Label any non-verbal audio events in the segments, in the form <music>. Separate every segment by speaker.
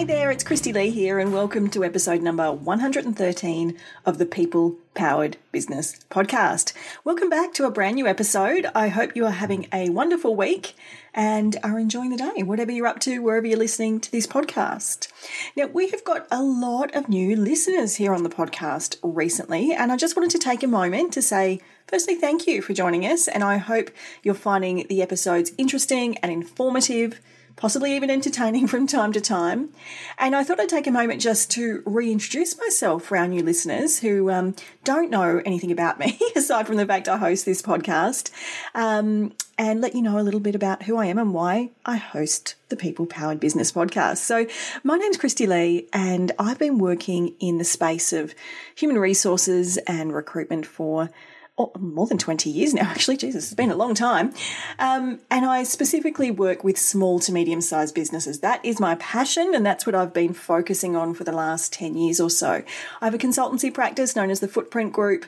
Speaker 1: Hey there, it's Christy Lee here, and welcome to episode number 113 of the People Powered Business Podcast. Welcome back to a brand new episode. I hope you are having a wonderful week and are enjoying the day, whatever you're up to, wherever you're listening to this podcast. Now, we have got a lot of new listeners here on the podcast recently, and I just wanted to take a moment to say, firstly, thank you for joining us, and I hope you're finding the episodes interesting and informative possibly even entertaining <laughs> from time to time. And I thought I'd take a moment just to reintroduce myself for our new listeners who um, don't know anything about me, <laughs> aside from the fact I host this podcast, um, and let you know a little bit about who I am and why I host the People Powered Business Podcast. So, my name's Christy Lee, and I've been working in the space of human resources and recruitment for oh, more than 20 years now, <laughs> actually. Jesus, it's been a long time. Um, and I specifically work with small to medium sized businesses. That is my passion, and that's what I've been focusing on for the last 10 years or so. I have a consultancy practice known as the Footprint Group,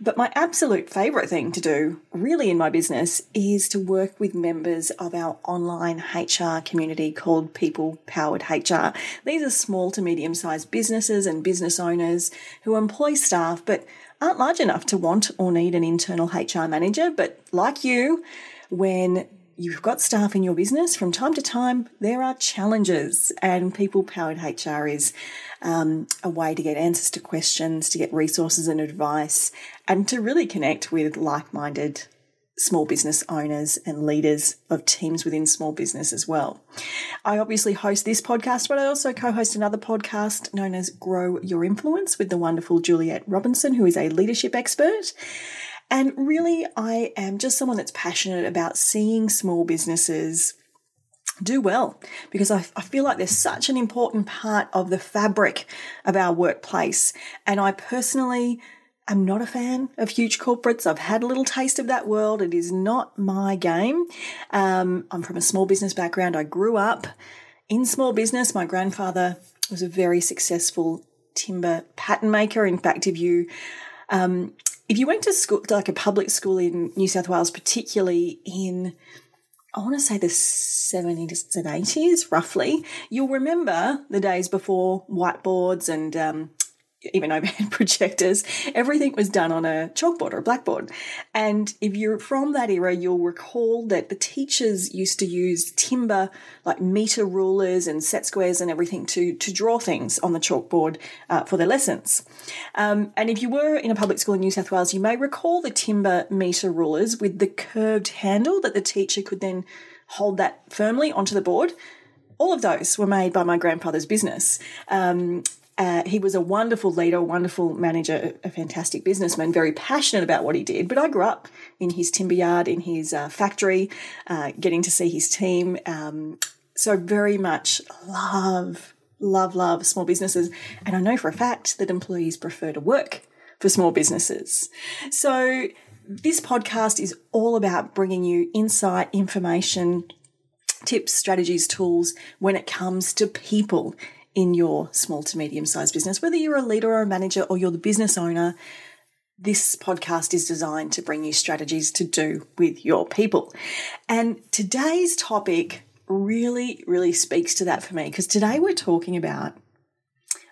Speaker 1: but my absolute favourite thing to do, really, in my business is to work with members of our online HR community called People Powered HR. These are small to medium sized businesses and business owners who employ staff, but aren't large enough to want or need an internal HR manager, but like you, when you've got staff in your business, from time to time, there are challenges, and people powered HR is um, a way to get answers to questions, to get resources and advice, and to really connect with like minded small business owners and leaders of teams within small business as well. I obviously host this podcast, but I also co host another podcast known as Grow Your Influence with the wonderful Juliet Robinson, who is a leadership expert. And really, I am just someone that's passionate about seeing small businesses do well because I, I, feel like they're such an important part of the fabric of our workplace. And I personally am not a fan of huge corporates. I've had a little taste of that world. It is not my game. Um, I'm from a small business background. I grew up in small business. My grandfather was a very successful timber pattern maker. In fact, if you um, if you went to school, like a public school in New South Wales, particularly in I want to say the 70s and 80s, roughly, you'll remember the days before whiteboards and um, even overhead <laughs> projectors, everything was done on a chalkboard or a blackboard. And if you're from that era, you'll recall that the teachers used to use timber, like meter rulers and set squares and everything to, to draw things on the chalkboard uh, for their lessons. Um, and if you were in a public school in New South Wales, you may recall the timber meter rulers with the curved handle that the teacher could then hold that firmly onto the board all of those were made by my grandfather's business. Um, uh, he was a wonderful leader, wonderful manager, a fantastic businessman, very passionate about what he did. But I grew up in his timber yard, in his uh, factory, uh, getting to see his team. Um, so very much love, love, love small businesses. And I know for a fact that employees prefer to work for small businesses. So this podcast is all about bringing you insight, information, tips, strategies, tools when it comes to people in your small to medium sized business, whether you're a leader or a manager or you're the business owner. This podcast is designed to bring you strategies to do with your people. And today's topic really, really speaks to that for me because today we're talking about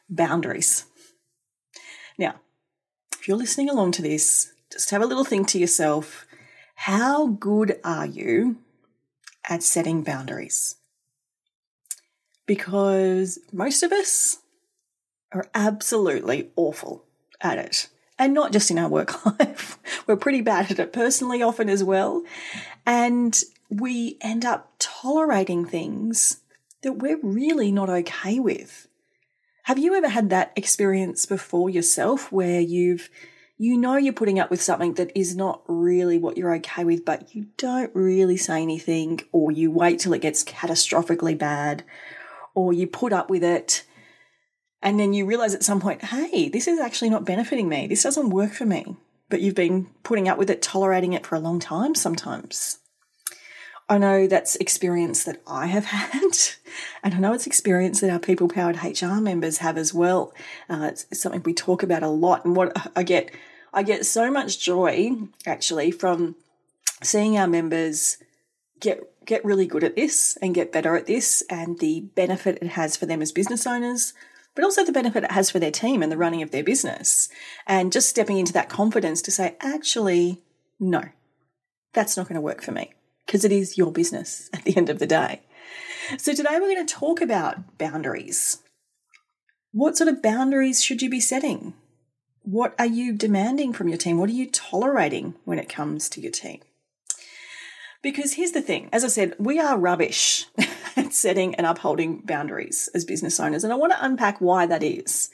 Speaker 1: boundaries. Now, if you're listening along to this, just have a little think to yourself how good are you at setting boundaries? Because most of us are absolutely awful at it. And not just in our work <laughs> life, we're pretty bad at it personally, often as well. And we end up tolerating things that we're really not okay with. Have you ever had that experience before yourself where you've you know you're putting up with something that is not really what you're okay with, but you don't really say anything, or you wait till it gets catastrophically bad, or you put up with it, and then you realize at some point, hey, this is actually not benefiting me. This doesn't work for me. But you've been putting up with it, tolerating it for a long time sometimes. I know that's experience that I have <laughs> had, and I know it's experience that our people powered HR members have as well. Uh, it's, it's something we talk about a lot, and what <laughs> I get I get so much joy actually from seeing our members get get really good at this and get better at this and the benefit it has for them as business owners but also the benefit it has for their team and the running of their business and just stepping into that confidence to say actually no that's not going to work for me because it is your business <laughs> at the end of the day so today we're going to talk about boundaries what sort of boundaries should you be setting what are you demanding from your team? What are you tolerating when it comes to your team? Because here's the thing as I said, we are rubbish <laughs> at setting and upholding boundaries as business owners, and I want to unpack why that is.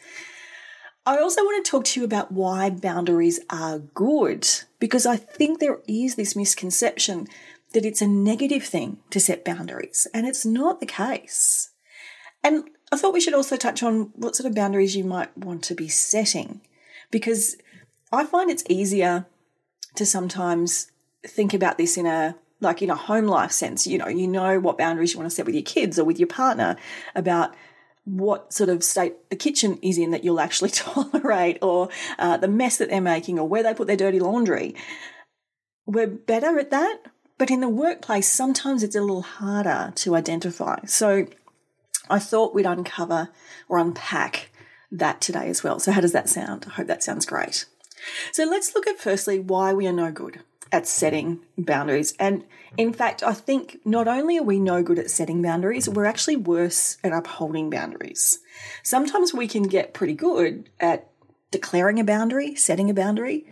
Speaker 1: I also want to talk to you about why boundaries are good, because I think there is this misconception that it's a negative thing to set boundaries, and it's not the case. And I thought we should also touch on what sort of boundaries you might want to be setting because I find it's easier to sometimes think about this in a like in a home life sense. You know, you know what boundaries you want to set with your kids or with your partner about what sort of state the kitchen is in that you'll actually <laughs> tolerate, or uh, the mess that they're making, or where they put their dirty laundry. We're better at that, but in the workplace, sometimes it's a little harder to identify. So I thought we'd uncover or unpack that today as well. So, how does that sound? I hope that sounds great. So, let's look at firstly why we are no good at setting boundaries. And in fact, I think not only are we no good at setting boundaries, we're actually worse at upholding boundaries. Sometimes we can get pretty good at declaring a boundary, setting a boundary,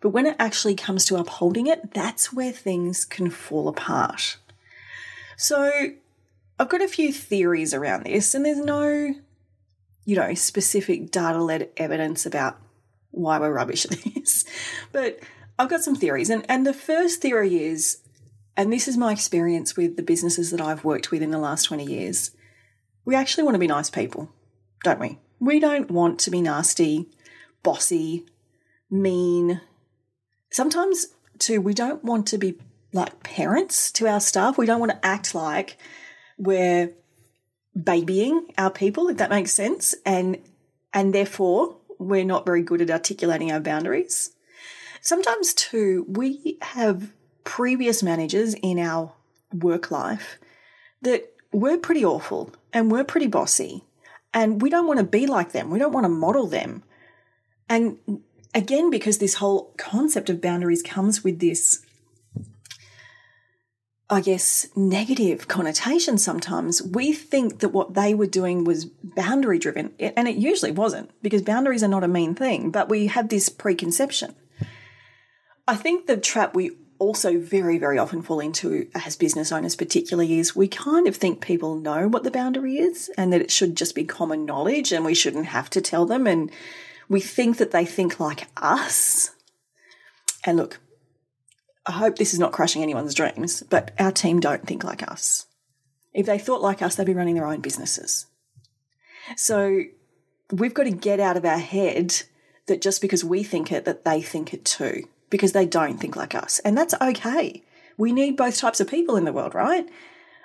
Speaker 1: but when it actually comes to upholding it, that's where things can fall apart. So, I've got a few theories around this, and there's no you know, specific data led evidence about why we're rubbish at this. <laughs> But I've got some theories. And, and the first theory is, and this is my experience with the businesses that I've worked with in the last 20 years, we actually want to be nice people, don't we? We don't want to be nasty, bossy, mean. Sometimes, too, we don't want to be like parents to our staff. We don't want to act like we're babying our people, if that makes sense, and and therefore we're not very good at articulating our boundaries. Sometimes too, we have previous managers in our work life that were pretty awful and were pretty bossy. And we don't want to be like them. We don't want to model them. And again, because this whole concept of boundaries comes with this I guess, negative connotation sometimes. We think that what they were doing was boundary driven, and it usually wasn't because boundaries are not a mean thing, but we have this preconception. I think the trap we also very, very often fall into as business owners, particularly, is we kind of think people know what the boundary is and that it should just be common knowledge and we shouldn't have to tell them. And we think that they think like us. And look, I hope this is not crushing anyone's dreams, but our team don't think like us. If they thought like us, they'd be running their own businesses. So we've got to get out of our head that just because we think it, that they think it too, because they don't think like us. And that's okay. We need both types of people in the world, right?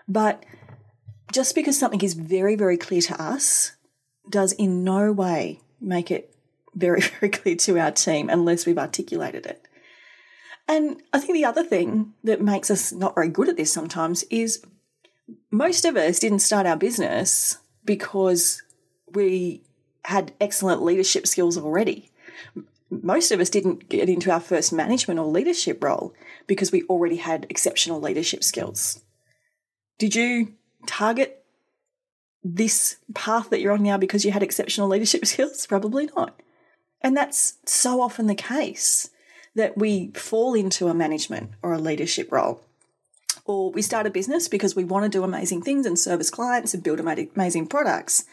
Speaker 1: But just because something is very, very clear to us does in no way make it very, <laughs> very clear to our team unless we've articulated it. And I think the other thing that makes us not very good at this sometimes is most of us didn't start our business because we had excellent leadership skills already. Most of us didn't get into our first management or leadership role because we already had exceptional leadership skills. Did you target this path that you're on now because you had exceptional leadership <laughs> skills? Probably not. And that's so often the case that we fall into a management or a leadership role. Or we start a business because we want to do amazing things and service clients and build amazing products.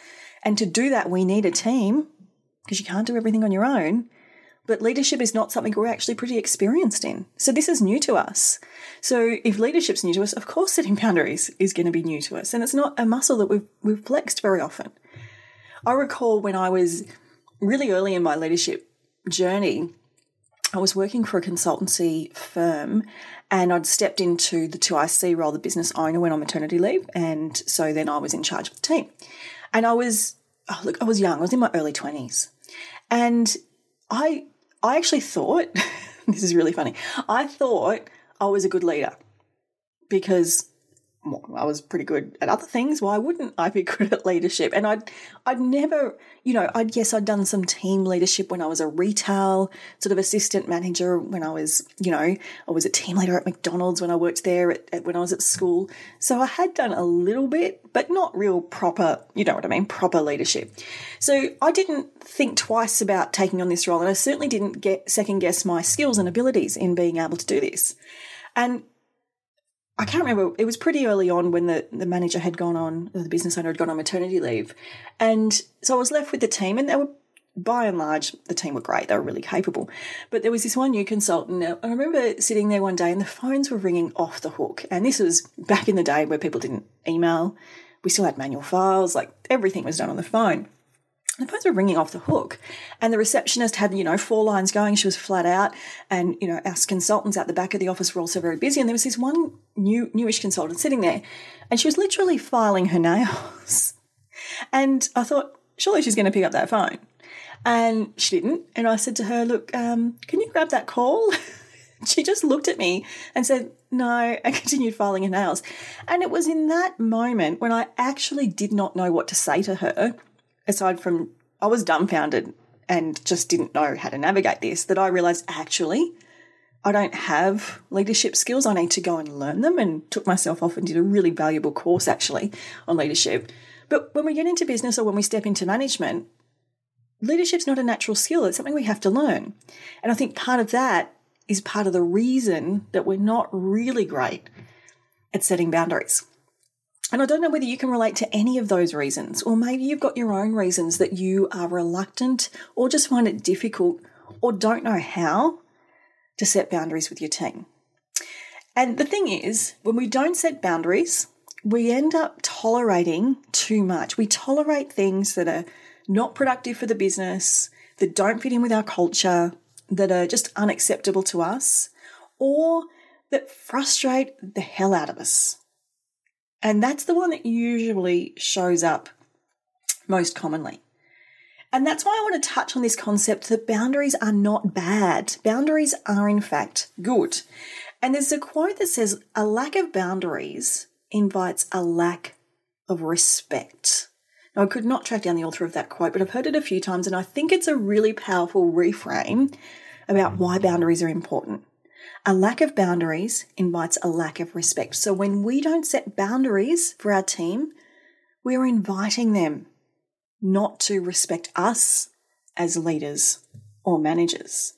Speaker 1: And to do that, we need a team because you can't do everything on your own. But leadership is not something we're actually pretty experienced in. So this is new to us. So if leadership's new to us, of course setting boundaries is going to be new to us. And it's not a muscle that we've, we've flexed very often. I recall when I was really early in my leadership journey, I was working for a consultancy firm and I'd stepped into the 2IC role, the business owner, went on maternity leave. And so then I was in charge of the team. And I was, oh, look, I was young, I was in my early 20s. And I I actually thought, <laughs> this is really funny, I thought I was a good leader because I was pretty good at other things. Why wouldn't I be <laughs> good at leadership? And I'd, I'd never, you know, I'd yes, I'd done some team leadership when I was a retail sort of assistant manager. When I was, you know, I was a team leader at McDonald's when I worked there at, at, when I was at school. So I had done a little bit, but not real proper, you know what I mean, proper leadership. So I didn't think twice about taking on this role, and I certainly didn't get second guess my skills and abilities in being able to do this. And I can't remember. It was pretty early on when the, the manager had gone on, the business owner had gone on maternity leave. And so I was left with the team, and they were, by and large, the team were great. They were really capable. But there was this one new consultant. I remember sitting there one day, and the phones were ringing off the hook. And this was back in the day where people didn't email. We still had manual files, like everything was done on the phone the phones were ringing off the hook and the receptionist had you know four lines going. She was flat out and you know our consultants out the back of the office were also very busy and there was this one new newish consultant sitting there and she was literally filing her nails. <laughs> And i thought surely she's going to pick up that phone. And she didn't and i said to her look um, can you grab that call? <laughs> She just looked at me and said no <laughs> and continued filing her nails. And it was in that moment when i actually did not know what to say to her aside from I was dumbfounded and just didn't know how to navigate this, that I realized actually I don't have leadership skills. I need to go and learn them and took myself off and did a really valuable course actually on leadership. But when we get into business or when we step into management, leadership's not a natural skill. It's something we have to learn. And I think part of that is part of the reason that we're not really great at setting boundaries. And I don't know whether you can relate to any of those reasons, or maybe you've got your own reasons that you are reluctant or just find it difficult or don't know how to set boundaries with your team. And the thing is, when we don't set boundaries, we end up tolerating too much. We tolerate things that are not productive for the business, that don't fit in with our culture, that are just unacceptable to us, or that frustrate the hell out of us. And that's the one that usually shows up most commonly. And that's why I want to touch on this concept that boundaries are not bad. Boundaries are, in fact, good. And there's a quote that says, a lack of boundaries invites a lack of respect. Now, I could not track down the author of that quote, but I've heard it a few times, and I think it's a really powerful reframe about why boundaries are important. A lack of boundaries invites a lack of respect. So when we don't set boundaries for our team, we are inviting them not to respect us as leaders or managers.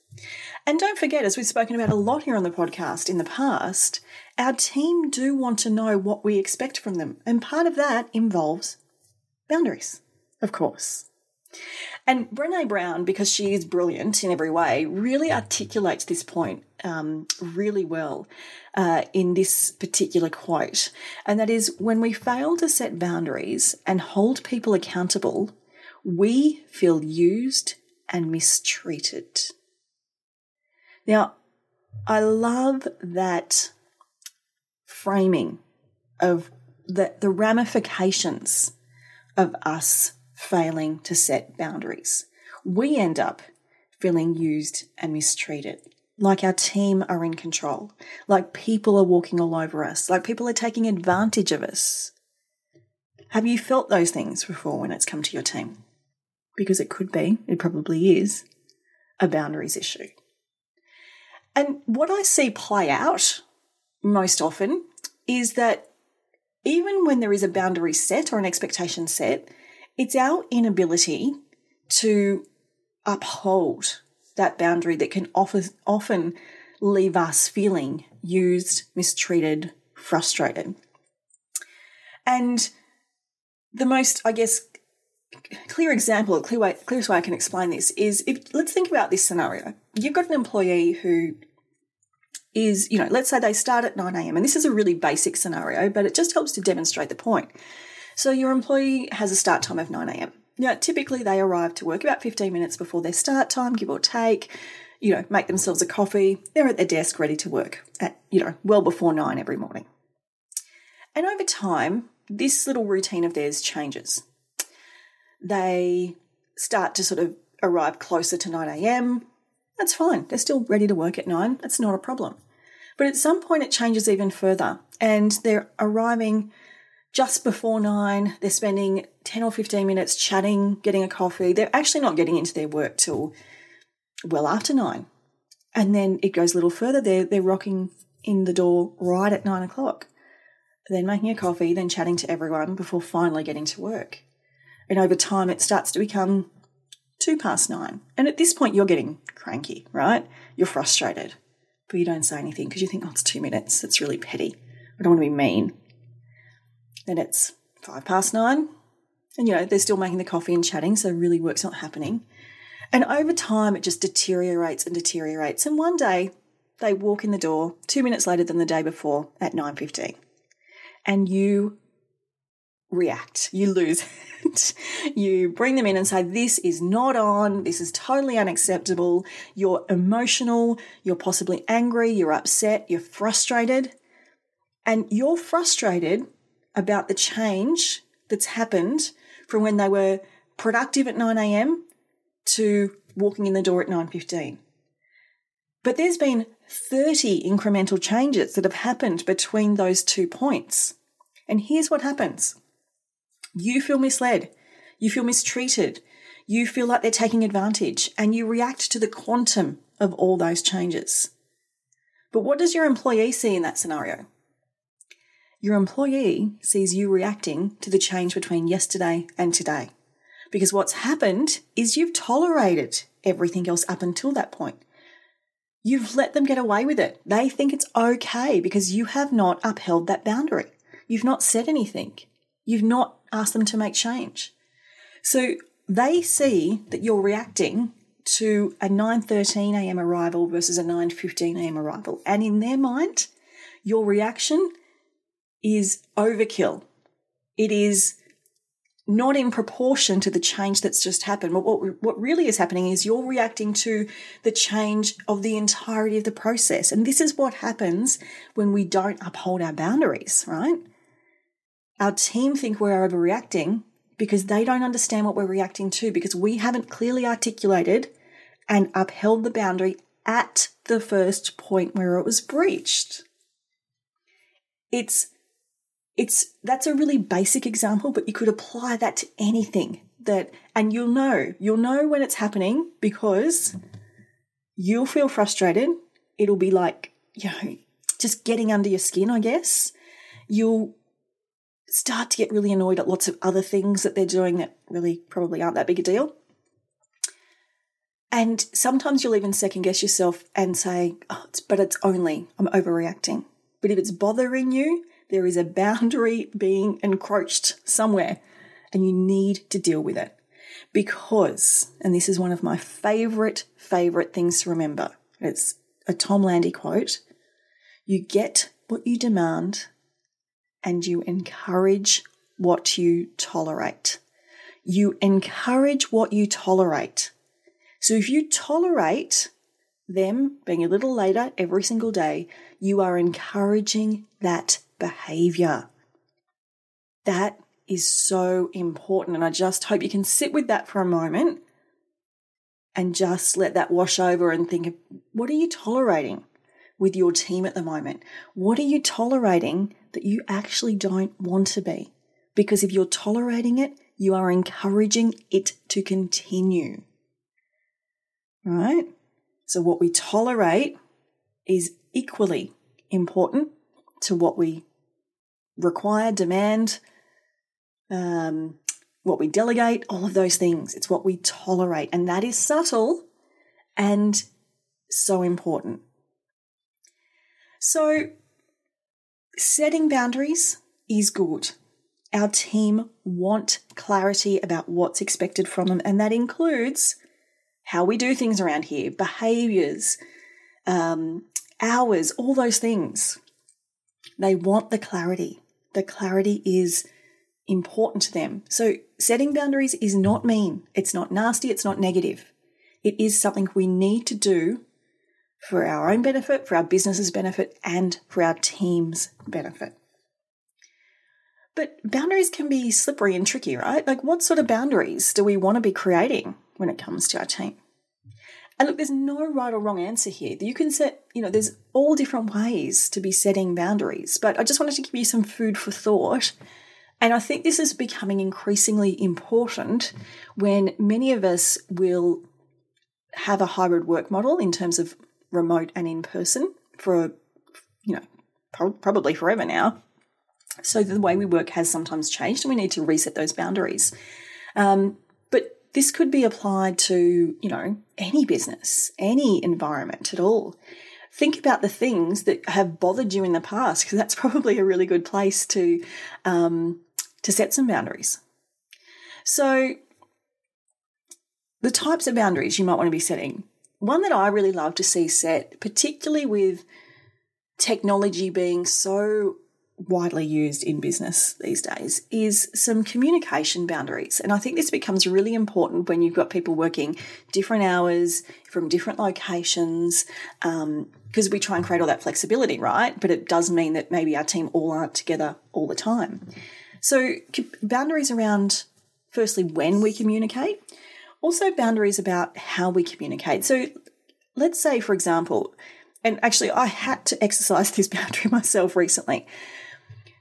Speaker 1: And don't forget, as we've spoken about a lot here on the podcast in the past, our team do want to know what we expect from them. And part of that involves boundaries, of course. And Brene Brown, because she is brilliant in every way, really articulates this point um, really well uh, in this particular quote. And that is when we fail to set boundaries and hold people accountable, we feel used and mistreated. Now, I love that framing of the, the ramifications of us failing to set boundaries. We end up feeling used and mistreated, like our team are in control, like people are walking all over us, like people are taking advantage of us. Have you felt those things before when it's come to your team? Because it could be, it probably is, a boundaries issue. And what I see play out most often is that even when there is a boundary set or an expectation set, it's our inability to uphold that boundary that can often leave us feeling used, mistreated, frustrated. And the most, I guess, clear example, clear way, clearest way I can explain this is if let's think about this scenario. You've got an employee who is, you know, let's say they start at 9 a.m. And this is a really basic scenario, but it just helps to demonstrate the point. So your employee has a start time of 9 a.m. Now, typically they arrive to work about 15 minutes before their start time, give or take, you know, make themselves a coffee. They're at their desk ready to work at, you know, well before nine every morning. And over time, this little routine of theirs changes. They start to sort of arrive closer to 9 a.m. That's fine. They're still ready to work at 9. That's not a problem. But at some point, it changes even further, and they're arriving just before nine. They're spending 10 or 15 minutes chatting, getting a coffee. They're actually not getting into their work till well after nine. And then it goes a little further. They're, they're rocking in the door right at nine o'clock, then making a coffee, then chatting to everyone before finally getting to work. And over time, it starts to become two past nine. And at this point, you're getting cranky, right? You're frustrated, but you don't say anything because you think, oh, it's two minutes. It's really petty. I don't want to be mean. Then it's five past nine, and you know, they're still making the coffee and chatting, so really work's not happening. And over time, it just deteriorates and deteriorates. And one day, they walk in the door two minutes later than the day before at 9.15. And you react. You lose it. <laughs> you bring them in and say, This is not on. This is totally unacceptable. You're emotional. You're possibly angry. You're upset. You're frustrated. And you're frustrated about the change that's happened from when they were productive at 9 a.m. to walking in the door at 9:15. But there's been 30 incremental changes that have happened between those two points. And here's what happens. You feel misled. You feel mistreated. You feel like they're taking advantage and you react to the quantum of all those changes. But what does your employee see in that scenario? Your employee sees you reacting to the change between yesterday and today. Because what's happened is you've tolerated everything else up until that point. You've let them get away with it. They think it's okay because you have not upheld that boundary. You've not said anything. You've not asked them to make change. So they see that you're reacting to a 9:13 a.m. arrival versus a 9:15 a.m. arrival. And in their mind, your reaction is overkill. It is not in proportion to the change that's just happened. But what, what really is happening is you're reacting to the change of the entirety of the process. And this is what happens when we don't uphold our boundaries, right? Our team think we're overreacting because they don't understand what we're reacting to because we haven't clearly articulated and upheld the boundary at the first point where it was breached. It's it's that's a really basic example, but you could apply that to anything that and you'll know, you'll know when it's happening because you'll feel frustrated. It'll be like, you know, just getting under your skin, I guess. You'll start to get really annoyed at lots of other things that they're doing that really probably aren't that big a deal. And sometimes you'll even second guess yourself and say, oh, it's, but it's only, I'm overreacting. But if it's bothering you, there is a boundary being encroached somewhere and you need to deal with it. Because, and this is one of my favorite, favorite things to remember, it's a Tom Landy quote you get what you demand and you encourage what you tolerate. You encourage what you tolerate. So if you tolerate them being a little later every single day, you are encouraging that behavior. That is so important. And I just hope you can sit with that for a moment and just let that wash over and think what are you tolerating with your team at the moment? What are you tolerating that you actually don't want to be? Because if you're tolerating it, you are encouraging it to continue. Right? So, what we tolerate is equally important to what we require, demand, um, what we delegate, all of those things. It's what we tolerate. And that is subtle and so important. So, setting boundaries is good. our team want clarity about what's expected from them, and that includes how we do things around here, behaviors, um, hours, all those things. They want the clarity. The clarity is important to them. So, setting boundaries is not mean, it's not nasty, it's not negative. It is something we need to do for our own benefit, for our business's benefit, and for our team's benefit. But boundaries can be slippery and tricky, right? Like, what sort of boundaries do we want to be creating when it comes to our team? And look, there's no right or wrong answer here. You can set, you know, there's all different ways to be setting boundaries, but I just wanted to give you some food for thought. And I think this is becoming increasingly important when many of us will have a hybrid work model in terms of remote and in person for, you know, pro- probably forever now. So the way we work has sometimes changed and we need to reset those boundaries. Um, this could be applied to, you know, any business, any environment at all. Think about the things that have bothered you in the past, because that's <laughs> probably a really good place to um, to set some boundaries. So, the types of boundaries you might want to be setting. One that I really love to see set, particularly with technology being so widely used in business these days is some communication boundaries. And I think this becomes really important when you've got people working different hours from different locations, because um, we try and create all that flexibility, right? But it does mean that maybe our team all aren't together all the time. So, boundaries around firstly when we communicate, also boundaries about how we communicate. So, let's say, for example, and actually, I had to <laughs> exercise this boundary myself recently.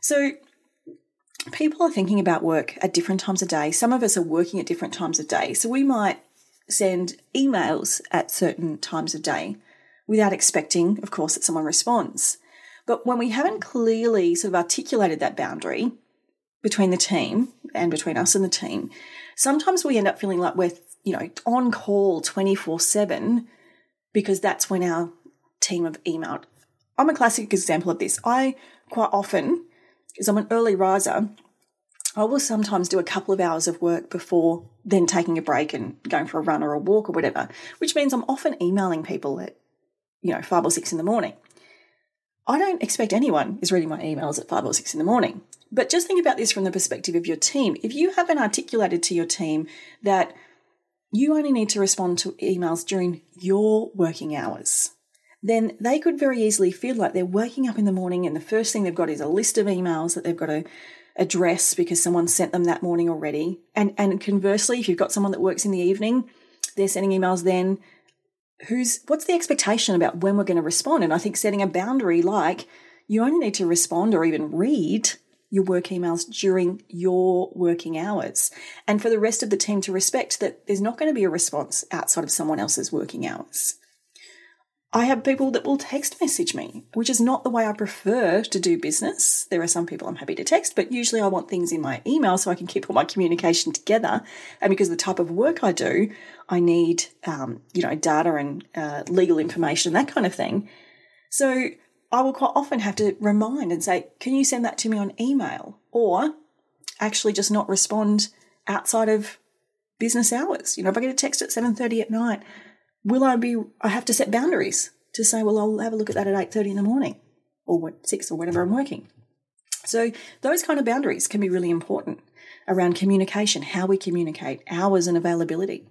Speaker 1: So, people are thinking about work at different times of day. Some of us are working at different times of day. So, we might send emails at certain times of day without expecting, of course, that someone responds. But when we haven't clearly sort of articulated that boundary between the team and between us and the team, sometimes we end up feeling like we're, you know, on call 24 7 because that's when our team have emailed. I'm a classic example of this. I quite often because I'm an early riser, I will sometimes do a couple of hours of work before then taking a break and going for a run or a walk or whatever, which means I'm often emailing people at, you know, five or six in the morning. I don't expect anyone is reading my emails at five or six in the morning. But just think about this from the perspective of your team. If you haven't articulated to your team that you only need to respond to emails during your working hours, then they could very easily feel like they're waking up in the morning and the first thing they've got is a list of emails that they've got to address because someone sent them that morning already. And and conversely, if you've got someone that works in the evening, they're sending emails then who's what's the expectation about when we're going to respond? And I think setting a boundary like you only need to respond or even read your work emails during your working hours. And for the rest of the team to respect that there's not going to be a response outside of someone else's working hours. I have people that will text message me, which is not the way I prefer to do business. There are some people I'm happy to text, but usually I want things in my email so I can keep all my communication together. And because of the type of work I do, I need, um, you know, data and uh, legal information, that kind of thing. So I will quite often have to remind and say, can you send that to me on email? Or actually just not respond outside of business hours. You know, if I get a text at 7.30 at night, will I be, I have to set boundaries to say, well, I'll have a look at that at 8.30 in the morning or what, 6 or whatever I'm working. So those kind of boundaries can be really important around communication, how we communicate, hours and availability.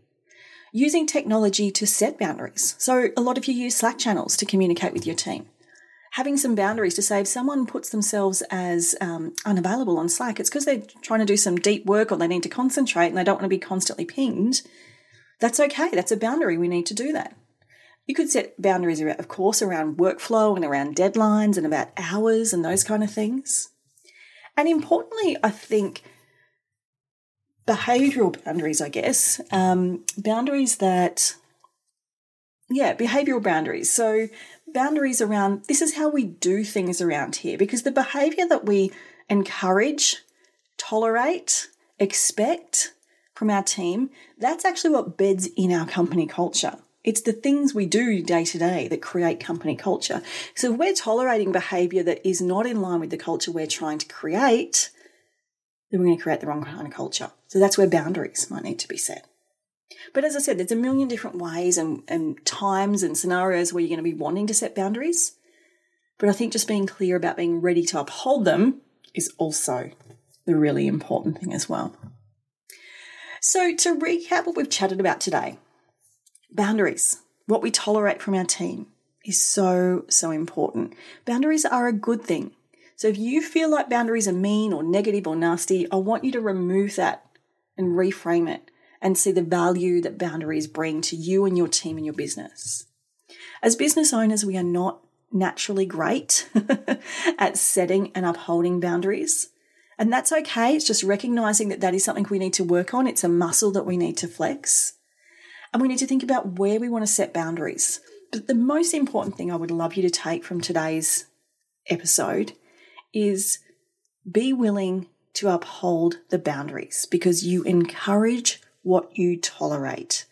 Speaker 1: Using technology to set boundaries. So a lot of you use Slack channels to communicate with your team. Having some boundaries to say if someone puts themselves as um, unavailable on Slack, it's because they're trying to do some deep work or they need to concentrate and they don't want to be constantly pinged that's okay. That's a boundary. We need to do that. You could set boundaries, of course, around workflow and around deadlines and about hours and those kind of things. And importantly, I think behavioral boundaries, I guess, um, boundaries that, yeah, behavioral boundaries. So, boundaries around this is how we do things around here because the behavior that we encourage, tolerate, expect, from our team, that's actually what beds in our company culture. It's the things we do day to day that create company culture. So if we're tolerating behavior that is not in line with the culture we're trying to create, then we're going to create the wrong kind of culture. So that's where boundaries might need to be set. But as I said, there's a million different ways and, and times and scenarios where you're going to be wanting to set boundaries. But I think just being clear about being ready to uphold them is also the really important thing as well. So, to recap what we've chatted about today, boundaries, what we tolerate from our team, is so, so important. Boundaries are a good thing. So, if you feel like boundaries are mean or negative or nasty, I want you to remove that and reframe it and see the value that boundaries bring to you and your team and your business. As business owners, we are not naturally great <laughs> at setting and upholding boundaries. And that's okay. It's just recognizing that that is something we need to work on. It's a muscle that we need to flex. And we need to think about where we want to set boundaries. But the most important thing I would love you to take from today's episode is be willing to uphold the boundaries because you encourage what you tolerate.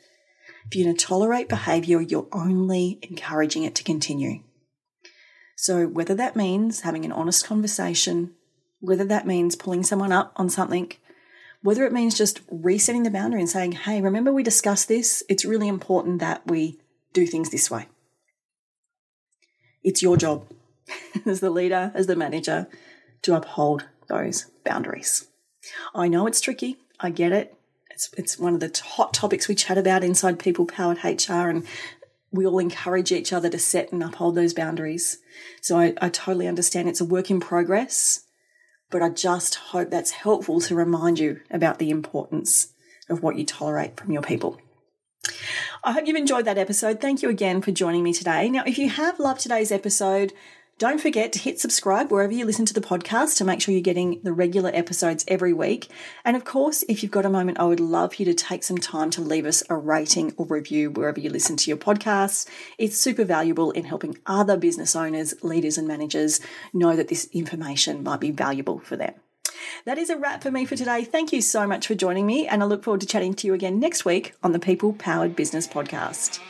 Speaker 1: If you're going to tolerate behavior, you're only encouraging it to continue. So, whether that means having an honest conversation, whether that means pulling someone up on something, whether it means just resetting the boundary and saying, hey, remember we discussed this? It's really important that we do things this way. It's your job <laughs> as the leader, as the manager, to uphold those boundaries. I know it's tricky. I get it. It's, it's one of the hot topics we chat about inside People Powered HR, and we all encourage each other to set and uphold those boundaries. So I, I totally understand it's a work in progress, but I just hope that's helpful to remind you about the importance of what you tolerate from your people. I hope you've enjoyed that episode. Thank you again for joining me today. Now, if you have loved today's episode, don't forget to hit subscribe wherever you listen to the podcast to make sure you're getting the regular episodes every week. And of course, if you've got a moment, I would love you to take some time to leave us a rating or review wherever you listen to your podcasts. It's super valuable in helping other business owners, leaders, and managers know that this information might be valuable for them. That is a wrap for me for today. Thank you so much for joining me, and I look forward to chatting to you again next week on the People Powered Business Podcast.